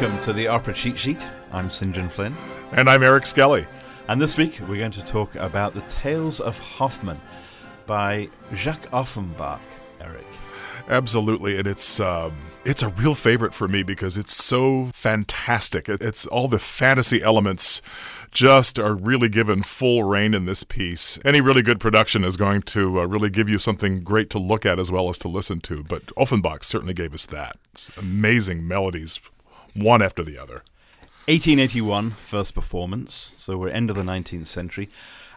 Welcome to the Opera Cheat Sheet. I'm St. John Flynn. And I'm Eric Skelly. And this week we're going to talk about The Tales of Hoffmann by Jacques Offenbach, Eric. Absolutely, and it's um, it's a real favorite for me because it's so fantastic. It's all the fantasy elements just are really given full reign in this piece. Any really good production is going to uh, really give you something great to look at as well as to listen to. But Offenbach certainly gave us that. It's amazing melodies, one after the other. 1881, first performance, so we're end of the 19th century.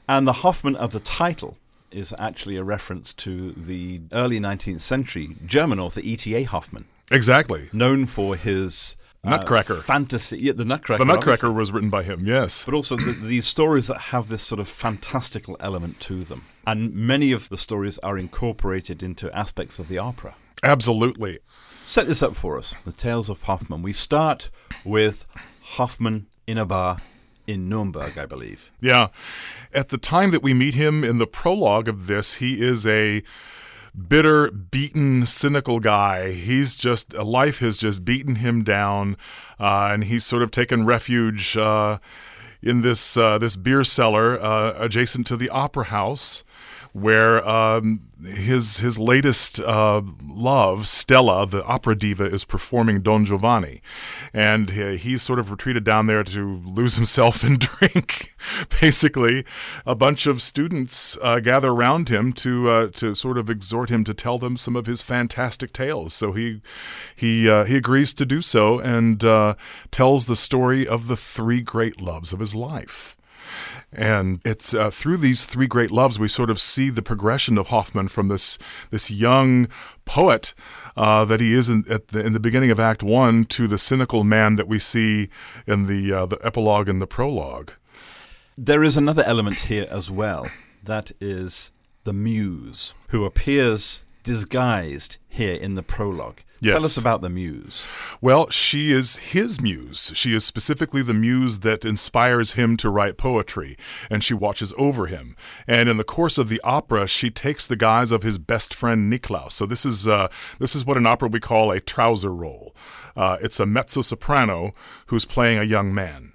And the Hoffmann of the title is actually a reference to the early 19th century German author E.T.A. Hoffmann. Exactly. Known for his uh, Nutcracker. fantasy. Yeah, the Nutcracker. The Nutcracker obviously. was written by him, yes. But also the, these stories that have this sort of fantastical element to them. And many of the stories are incorporated into aspects of the opera. Absolutely. Set this up for us The Tales of Hoffmann. We start with Hoffmann in a bar in Nuremberg, I believe. Yeah. At the time that we meet him in the prologue of this, he is a bitter, beaten, cynical guy. He's just, life has just beaten him down, uh, and he's sort of taken refuge uh, in this, uh, this beer cellar uh, adjacent to the opera house. Where um, his his latest uh, love, Stella, the opera diva, is performing Don Giovanni, and he, he's sort of retreated down there to lose himself in drink. Basically, a bunch of students uh, gather around him to uh, to sort of exhort him to tell them some of his fantastic tales. So he he uh, he agrees to do so and uh, tells the story of the three great loves of his life. And it's uh, through these three great loves we sort of see the progression of Hoffmann from this this young poet uh, that he is in, the, in the beginning of Act One to the cynical man that we see in the uh, the epilogue and the prologue. There is another element here as well. That is the muse, who appears disguised here in the prologue. Yes. Tell us about the muse. Well, she is his muse. She is specifically the muse that inspires him to write poetry, and she watches over him. And in the course of the opera, she takes the guise of his best friend Niklaus. So this is uh, this is what in opera we call a trouser role. Uh, it's a mezzo soprano who's playing a young man.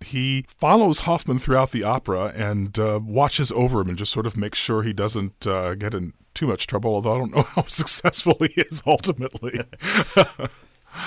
He follows Hoffmann throughout the opera and uh, watches over him and just sort of makes sure he doesn't uh, get in too much trouble, although I don't know how successful he is ultimately.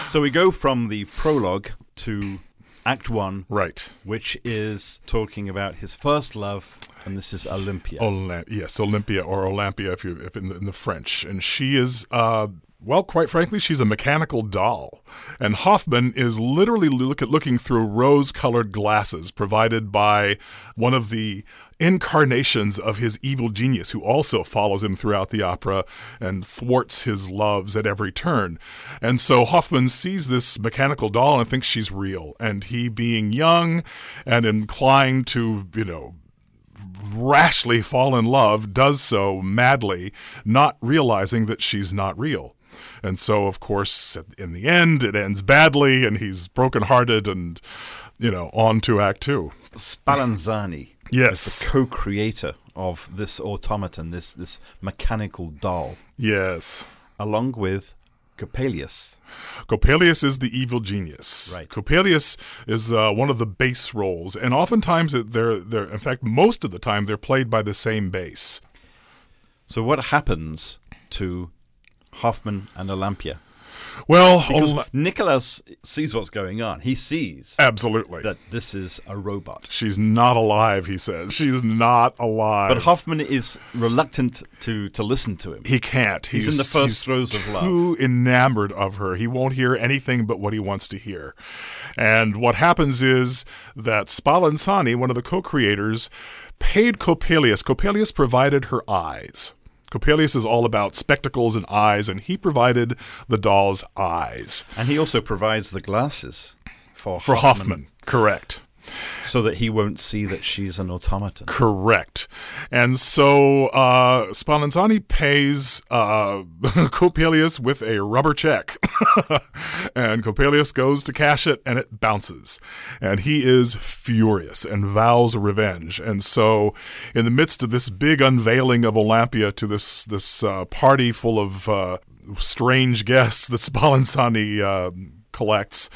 So we go from the prologue to Act One, right. which is talking about his first love, and this is Olympia. Ola- yes, Olympia or Olympia, if you if in the, in the French, and she is. Uh, well, quite frankly, she's a mechanical doll. And Hoffmann is literally look looking through rose colored glasses provided by one of the incarnations of his evil genius, who also follows him throughout the opera and thwarts his loves at every turn. And so Hoffmann sees this mechanical doll and thinks she's real. And he, being young and inclined to, you know, rashly fall in love, does so madly, not realizing that she's not real. And so, of course, in the end, it ends badly, and he's brokenhearted, and you know, on to Act Two. Spallanzani Yes. the co-creator of this automaton, this this mechanical doll, Yes. along with Coppelius. Coppelius is the evil genius. Right. Coppelius is uh, one of the bass roles, and oftentimes they're they're in fact most of the time they're played by the same bass. So what happens to Hoffmann and Olympia? Well, Because Ola- Nicholas sees what's going on. He sees absolutely. that this is a robot. She's not alive, he says. She's not alive. But Hoffmann is reluctant to, to listen to him. He can't. He's in the first throes of love. Too enamored of her. He won't hear anything but what he wants to hear. And what happens is that Spallanzani, one of the co-creators, paid Coppelius. Coppelius provided her eyes. Coppelius is all about spectacles and eyes, and he provided the doll's eyes And he also provides the glasses for, for Hoffmann. Correct. So that he won't see that she's an automaton. Correct. And so uh, Spallanzani pays uh, Coppelius with a rubber check. and Coppelius goes to cash it, and it bounces. And he is furious and vows revenge. And so, in the midst of this big unveiling of Olympia to this, this uh, party full of uh, strange guests that Spallanzani uh, collects,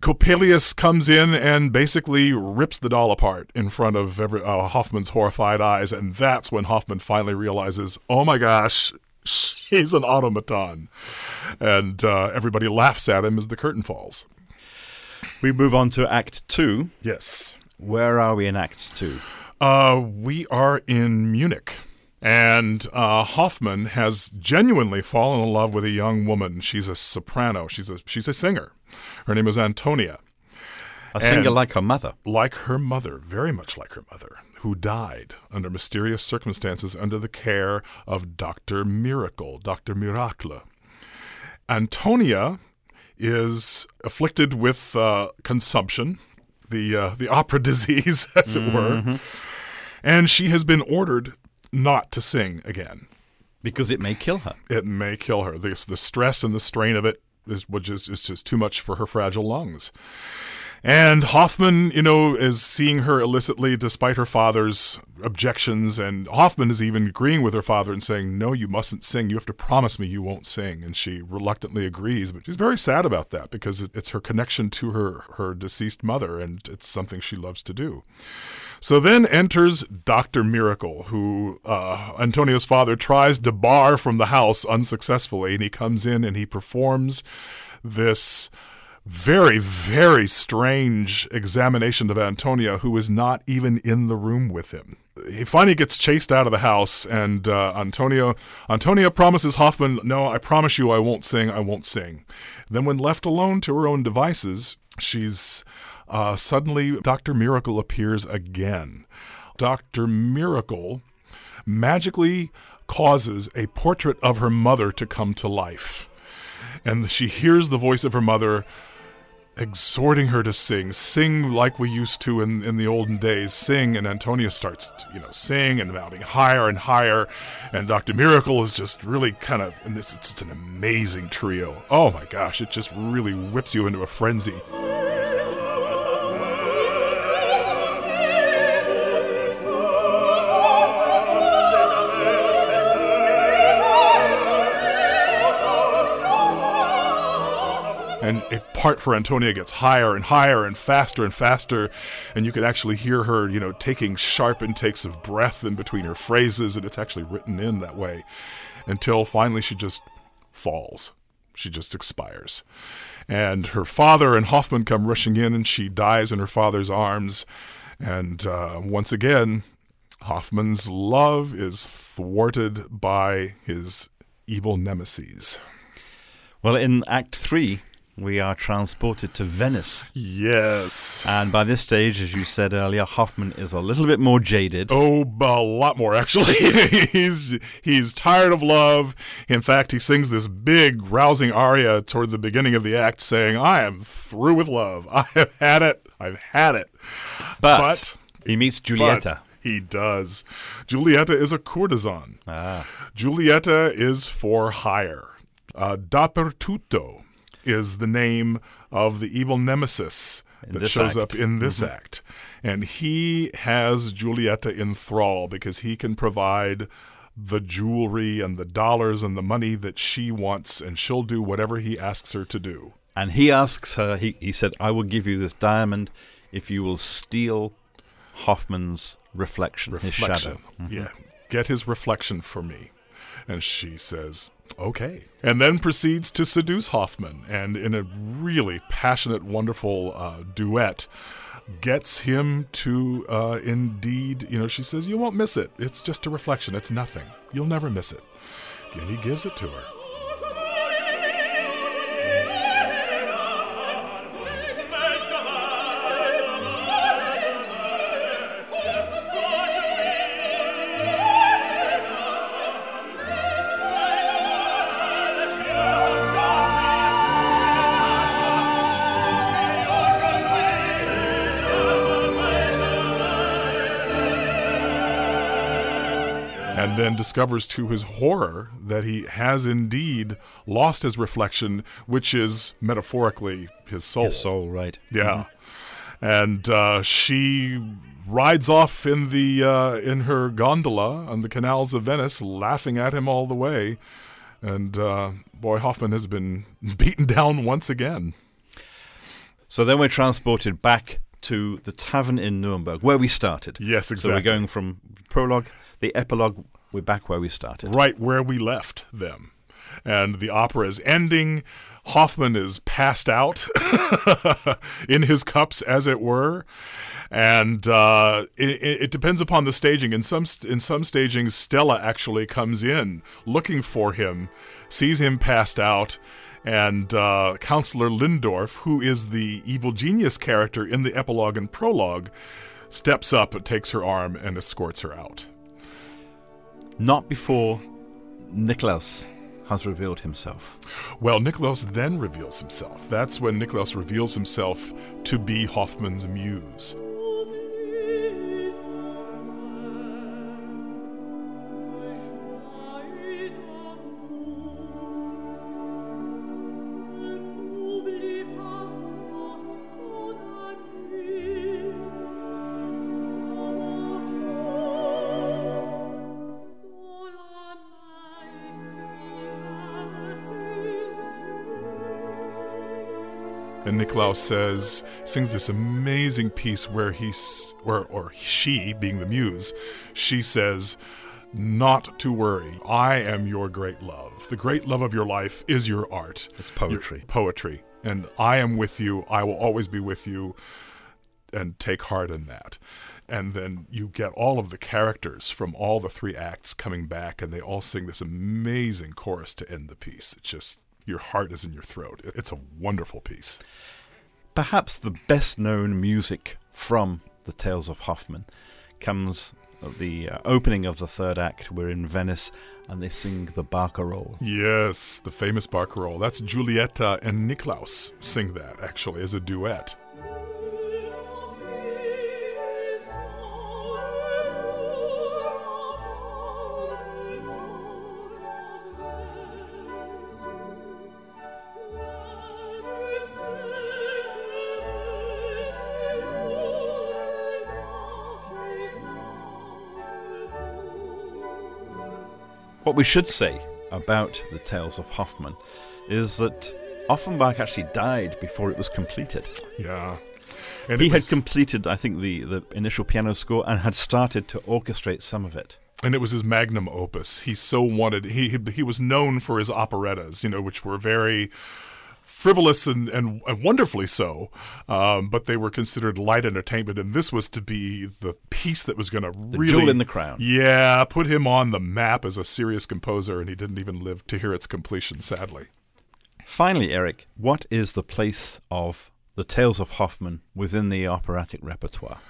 Coppelius comes in and basically rips the doll apart in front of every, uh, Hoffmann's horrified eyes, and that's when Hoffmann finally realizes, oh my gosh, she's an automaton. And uh, everybody laughs at him as the curtain falls. We move on to Act Two. Yes. Where are we in Act Two? Uh, we are in Munich. And uh, Hoffmann has genuinely fallen in love with a young woman. She's a soprano. She's a she's a singer. Her name is Antonia. A singer like her mother. like her mother, very much like her mother, who died under mysterious circumstances under the care of Dr. Miracle, Dr. Miracle. Antonia is afflicted with uh, consumption, the uh, the opera disease, as it were, and she has been ordered not to sing again. Because it may kill her. It may kill her. The, the stress and the strain of it which is, is just too much for her fragile lungs. And Hoffmann, you know, is seeing her illicitly despite her father's objections. And Hoffmann is even agreeing with her father and saying, No, you mustn't sing. You have to promise me you won't sing. And she reluctantly agrees. But she's very sad about that because it's her connection to her, her deceased mother, and it's something she loves to do. So then enters Dr. Miracle, who uh, Antonia's father tries to bar from the house unsuccessfully. And he comes in and he performs this very, very strange examination of Antonia, who is not even in the room with him. He finally gets chased out of the house, and uh, Antonio Antonia promises Hoffmann, "No, I promise you, I won't sing. I won't sing." Then, when left alone to her own devices, she's uh, suddenly Doctor Miracle appears again. Doctor Miracle magically causes a portrait of her mother to come to life and she hears the voice of her mother exhorting her to sing sing like we used to in, in the olden days sing. And antonia starts to, you know sing and mounting higher and higher. And dr miracle is just really kind of and this it's, it's an amazing trio. Oh my gosh it just really whips you into a frenzy and it part for Antonia gets higher and higher and faster and faster, and you can actually hear her, you know, taking sharp intakes of breath in between her phrases, and it's actually written in that way, until finally she just falls. She just expires. And her father and Hoffmann come rushing in, and she dies in her father's arms. And uh, once again, Hoffmann's love is thwarted by his evil nemesis. Well, in Act Three, we are transported to Venice. Yes. And by this stage, as you said earlier, Hoffmann is a little bit more jaded. Oh, a lot more actually. he's he's tired of love. In fact, he sings this big rousing aria toward the beginning of the act, saying, "I am through with love. I have had it. I've had it." but, but- he meets Giulietta. he does. Giulietta is a courtesan. Ah. Giulietta is for hire. Uh, Dappertutto is the name of the evil nemesis In that shows act. up in this mm-hmm. act. And he has Giulietta in thrall because he can provide the jewelry and the dollars and the money that she wants, and she'll do whatever he asks her to do. And he asks her, he, he said, I will give you this diamond if you will steal Hoffmann's reflection, his reflection. shadow. Yeah, get his reflection for me. And she says, okay. And then proceeds to seduce Hoffmann, and in a really passionate, wonderful uh, duet, gets him to uh, indeed, you know, she says, you won't miss it. It's just a reflection. It's nothing. You'll never miss it. And he gives it to her. And then discovers to his horror that he has indeed lost his reflection, which is metaphorically his soul. His soul, right. Yeah, and uh, she rides off in the uh, in her gondola on the canals of Venice, laughing at him all the way. And uh, boy, Hoffmann has been beaten down once again. So then we're transported back to the tavern in Nuremberg, where we started. Yes, exactly. So we're going from prologue, the epilogue, we're back where we started. right where we left them. And the opera is ending. Hoffmann is passed out in his cups, as it were. And uh, it, it depends upon the staging. In some in some stagings, Stella actually comes in looking for him, sees him passed out, and uh, Counselor Lindorf, who is the evil genius character in the epilogue and prologue, steps up and takes her arm and escorts her out. Not before Niklaus has revealed himself. Well, Niklaus then reveals himself. That's when Niklaus reveals himself to be Hoffmann's muse. And Niklaus says, sings this amazing piece where he's, or, or she, being the muse, she says, Not to worry, I am your great love. The great love of your life is your art. It's poetry. Your poetry. And I am with you. I will always be with you. And take heart in that. And then you get all of the characters from all the three acts coming back, and they all sing this amazing chorus to end the piece. It's just, your heart is in your throat. It's a wonderful piece. Perhaps the best known music from the Tales of Hoffmann comes at the uh, opening of the third act. We're in Venice and they sing the Barcarolle. Yes, the famous barcarolle. That's Giulietta and Niklaus sing that, actually, as a duet. What we should say about the Tales of Hoffmann is that Offenbach actually died before it was completed. Yeah. And he it had completed, I think, the, the initial piano score and had started to orchestrate some of it. and it was his magnum opus. He so wanted he he, he was known for his operettas, you know, which were very frivolous and, and, and wonderfully so, um, but they were considered light entertainment, and this was to be the piece that was going to really jewel in the crown. Yeah, put him on the map as a serious composer, and he didn't even live to hear its completion, sadly. Finally, Eric, what is the place of the Tales of Hoffmann within the operatic repertoire?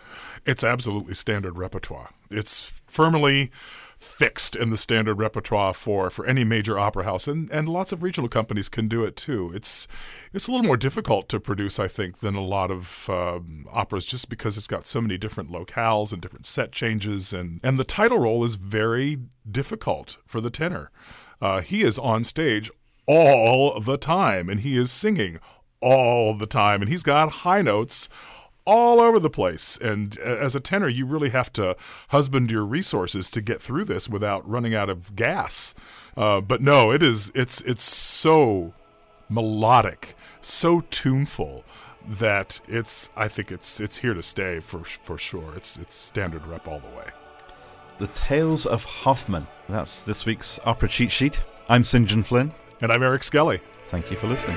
It's absolutely standard repertoire. It's firmly fixed in the standard repertoire for, for any major opera house, and, and lots of regional companies can do it too. It's it's a little more difficult to produce, I think, than a lot of um, operas, just because it's got so many different locales and different set changes, and and the title role is very difficult for the tenor. Uh, he is on stage all the time, and he is singing all the time, and he's got high notes all over the place. And as a tenor, you really have to husband your resources to get through this without running out of gas. Uh, but no, it is it's it's so melodic, so tuneful that it's I think it's it's here to stay for for sure. It's it's standard rep all the way. The Tales of Hoffmann. That's this week's opera cheat sheet. I'm St. John Flynn. And I'm Eric Skelly. Thank you for listening.